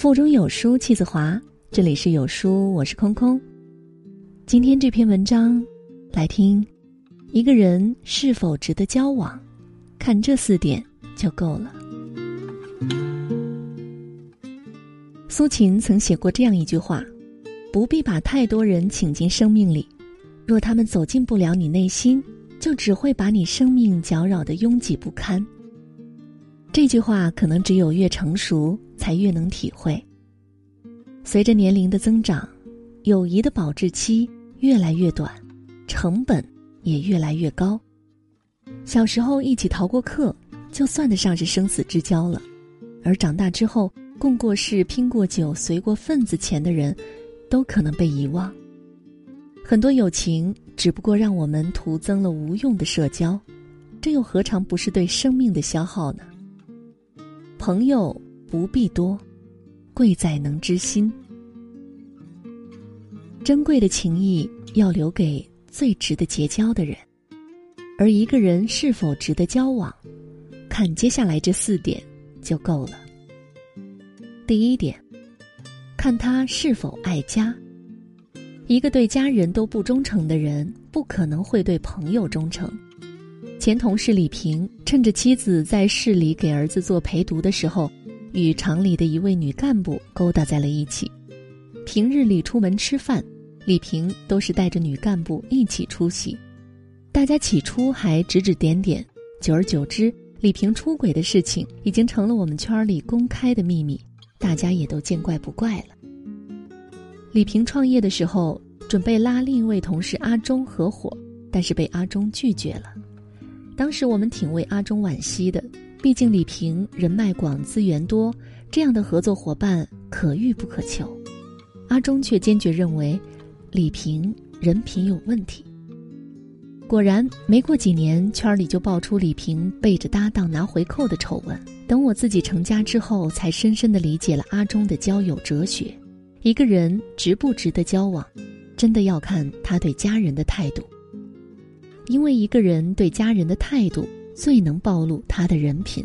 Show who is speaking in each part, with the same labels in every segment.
Speaker 1: 腹中有书气自华，这里是有书，我是空空。今天这篇文章，来听，一个人是否值得交往，看这四点就够了。苏秦曾写过这样一句话：“不必把太多人请进生命里，若他们走进不了你内心，就只会把你生命搅扰的拥挤不堪。”这句话可能只有越成熟，才越能体会。随着年龄的增长，友谊的保质期越来越短，成本也越来越高。小时候一起逃过课，就算得上是生死之交了；而长大之后，共过事、拼过酒、随过份子钱的人，都可能被遗忘。很多友情只不过让我们徒增了无用的社交，这又何尝不是对生命的消耗呢？朋友不必多，贵在能知心。珍贵的情谊要留给最值得结交的人，而一个人是否值得交往，看接下来这四点就够了。第一点，看他是否爱家。一个对家人都不忠诚的人，不可能会对朋友忠诚。前同事李平趁着妻子在市里给儿子做陪读的时候，与厂里的一位女干部勾搭在了一起。平日里出门吃饭，李平都是带着女干部一起出席。大家起初还指指点点，久而久之，李平出轨的事情已经成了我们圈里公开的秘密，大家也都见怪不怪了。李平创业的时候，准备拉另一位同事阿忠合伙，但是被阿忠拒绝了。当时我们挺为阿忠惋惜的，毕竟李平人脉广、资源多，这样的合作伙伴可遇不可求。阿忠却坚决认为，李平人品有问题。果然，没过几年，圈里就爆出李平背着搭档拿回扣的丑闻。等我自己成家之后，才深深的理解了阿忠的交友哲学：一个人值不值得交往，真的要看他对家人的态度。因为一个人对家人的态度，最能暴露他的人品。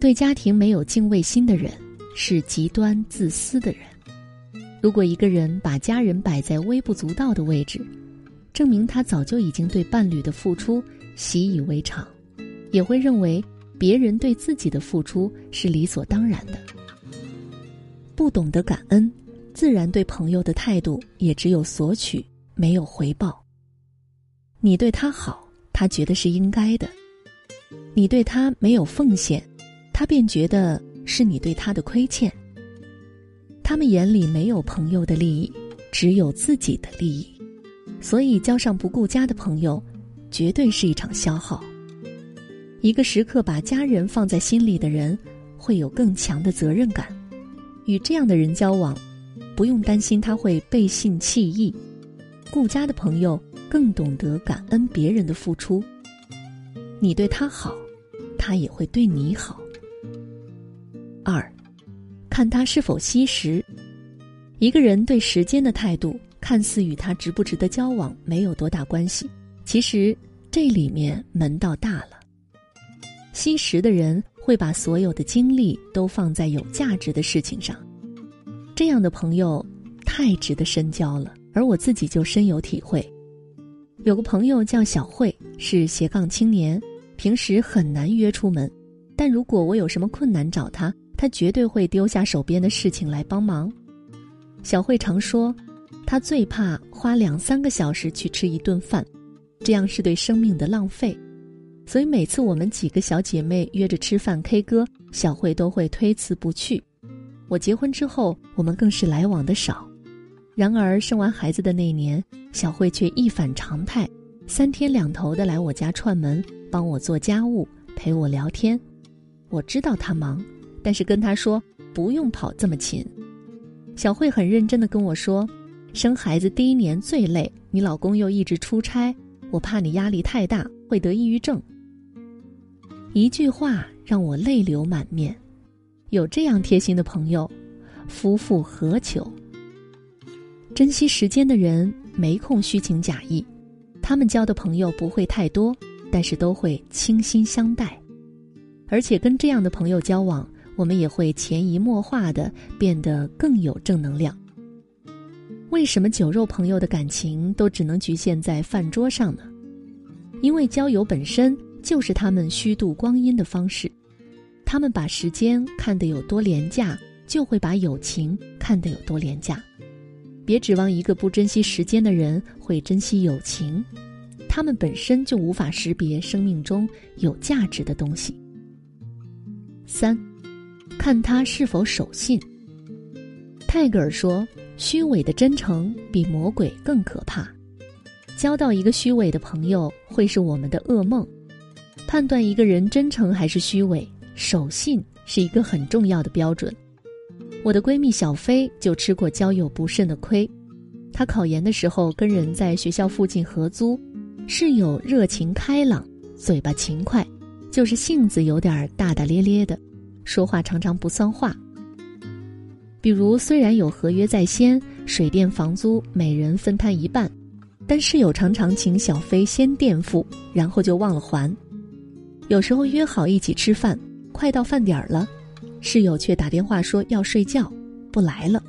Speaker 1: 对家庭没有敬畏心的人，是极端自私的人。如果一个人把家人摆在微不足道的位置，证明他早就已经对伴侣的付出习以为常，也会认为别人对自己的付出是理所当然的。不懂得感恩，自然对朋友的态度也只有索取，没有回报。你对他好，他觉得是应该的；你对他没有奉献，他便觉得是你对他的亏欠。他们眼里没有朋友的利益，只有自己的利益，所以交上不顾家的朋友，绝对是一场消耗。一个时刻把家人放在心里的人，会有更强的责任感。与这样的人交往，不用担心他会背信弃义。顾家的朋友。更懂得感恩别人的付出，你对他好，他也会对你好。二，看他是否惜时。一个人对时间的态度，看似与他值不值得交往没有多大关系，其实这里面门道大了。惜时的人会把所有的精力都放在有价值的事情上，这样的朋友太值得深交了。而我自己就深有体会。有个朋友叫小慧，是斜杠青年，平时很难约出门，但如果我有什么困难找他，他绝对会丢下手边的事情来帮忙。小慧常说，她最怕花两三个小时去吃一顿饭，这样是对生命的浪费，所以每次我们几个小姐妹约着吃饭 K 歌，小慧都会推辞不去。我结婚之后，我们更是来往的少。然而生完孩子的那年，小慧却一反常态，三天两头的来我家串门，帮我做家务，陪我聊天。我知道她忙，但是跟她说不用跑这么勤。小慧很认真的跟我说：“生孩子第一年最累，你老公又一直出差，我怕你压力太大会得抑郁症。”一句话让我泪流满面。有这样贴心的朋友，夫复何求？珍惜时间的人没空虚情假意，他们交的朋友不会太多，但是都会倾心相待。而且跟这样的朋友交往，我们也会潜移默化的变得更有正能量。为什么酒肉朋友的感情都只能局限在饭桌上呢？因为交友本身就是他们虚度光阴的方式，他们把时间看得有多廉价，就会把友情看得有多廉价。别指望一个不珍惜时间的人会珍惜友情，他们本身就无法识别生命中有价值的东西。三。看他是否守信。泰戈尔说：“虚伪的真诚比魔鬼更可怕。交到一个虚伪的朋友会是我们的噩梦。判断一个人真诚还是虚伪，守信是一个很重要的标准。我的闺蜜小飞就吃过交友不慎的亏。她考研的时候跟人在学校附近合租，室友热情开朗，嘴巴勤快，就是性子有点大大咧咧的。”说话常常不算话。比如，虽然有合约在先，水电房租每人分摊一半，但室友常常请小飞先垫付，然后就忘了还。有时候约好一起吃饭，快到饭点儿了，室友却打电话说要睡觉，不来了。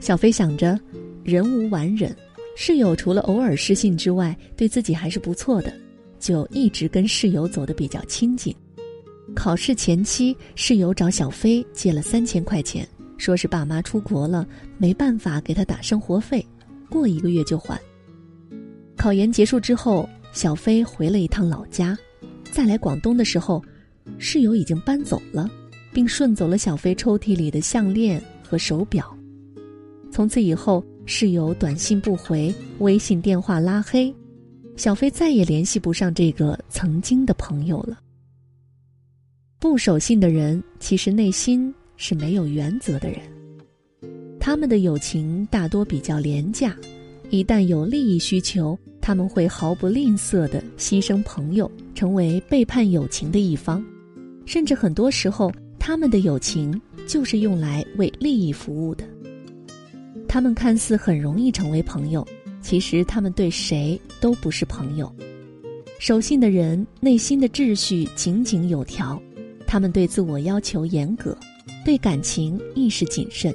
Speaker 1: 小飞想着，人无完人，室友除了偶尔失信之外，对自己还是不错的，就一直跟室友走得比较亲近。考试前期，室友找小飞借了三千块钱，说是爸妈出国了，没办法给他打生活费，过一个月就还。考研结束之后，小飞回了一趟老家，再来广东的时候，室友已经搬走了，并顺走了小飞抽屉里的项链和手表。从此以后，室友短信不回，微信电话拉黑，小飞再也联系不上这个曾经的朋友了。不守信的人，其实内心是没有原则的人。他们的友情大多比较廉价，一旦有利益需求，他们会毫不吝啬地牺牲朋友，成为背叛友情的一方。甚至很多时候，他们的友情就是用来为利益服务的。他们看似很容易成为朋友，其实他们对谁都不是朋友。守信的人，内心的秩序井井有条。他们对自我要求严格，对感情意识谨慎。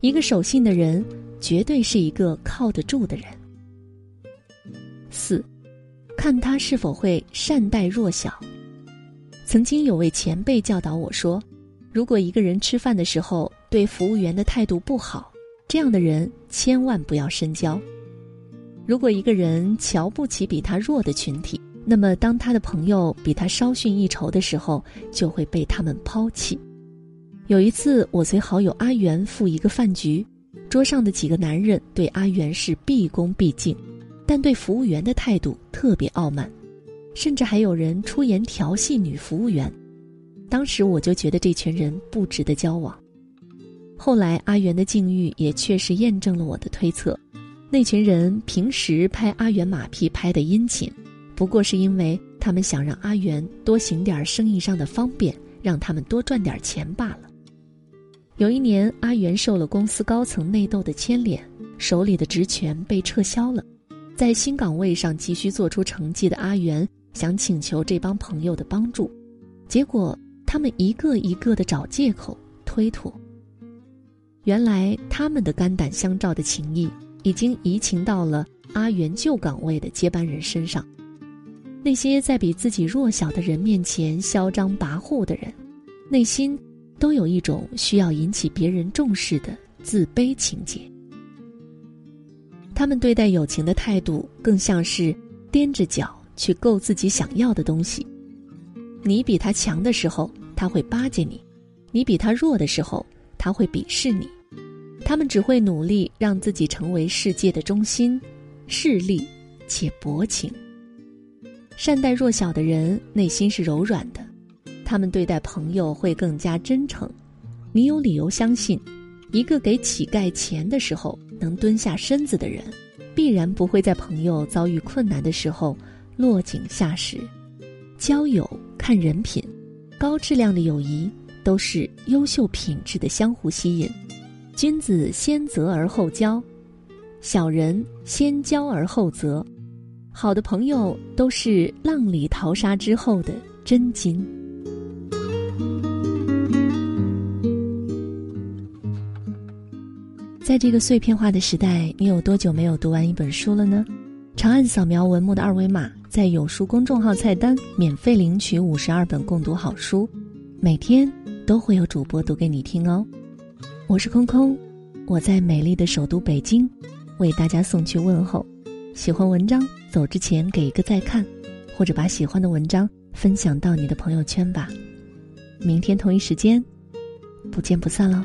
Speaker 1: 一个守信的人，绝对是一个靠得住的人。四，看他是否会善待弱小。曾经有位前辈教导我说，如果一个人吃饭的时候对服务员的态度不好，这样的人千万不要深交。如果一个人瞧不起比他弱的群体，那么，当他的朋友比他稍逊一筹的时候，就会被他们抛弃。有一次，我随好友阿元赴一个饭局，桌上的几个男人对阿元是毕恭毕敬，但对服务员的态度特别傲慢，甚至还有人出言调戏女服务员。当时我就觉得这群人不值得交往。后来，阿元的境遇也确实验证了我的推测：那群人平时拍阿元马屁拍得殷勤。不过是因为他们想让阿元多行点生意上的方便，让他们多赚点钱罢了。有一年，阿元受了公司高层内斗的牵连，手里的职权被撤销了，在新岗位上急需做出成绩的阿元想请求这帮朋友的帮助，结果他们一个一个的找借口推脱。原来他们的肝胆相照的情谊已经移情到了阿元旧岗位的接班人身上。那些在比自己弱小的人面前嚣张跋扈的人，内心都有一种需要引起别人重视的自卑情结。他们对待友情的态度，更像是踮着脚去够自己想要的东西。你比他强的时候，他会巴结你；你比他弱的时候，他会鄙视你。他们只会努力让自己成为世界的中心，势利且薄情。善待弱小的人，内心是柔软的，他们对待朋友会更加真诚。你有理由相信，一个给乞丐钱的时候能蹲下身子的人，必然不会在朋友遭遇困难的时候落井下石，交友看人品，高质量的友谊都是优秀品质的相互吸引，君子先择而后交，小人先交而后择，好的朋友都是浪里淘沙之后的真金。在这个碎片化的时代，你有多久没有读完一本书了呢？长按扫描文末的二维码，在有书公众号菜单免费领取五十二本共读好书，每天都会有主播读给你听哦。我是空空，我在美丽的首都北京，为大家送去问候。喜欢文章，走之前给一个再看，或者把喜欢的文章分享到你的朋友圈吧。明天同一时间，不见不散喽。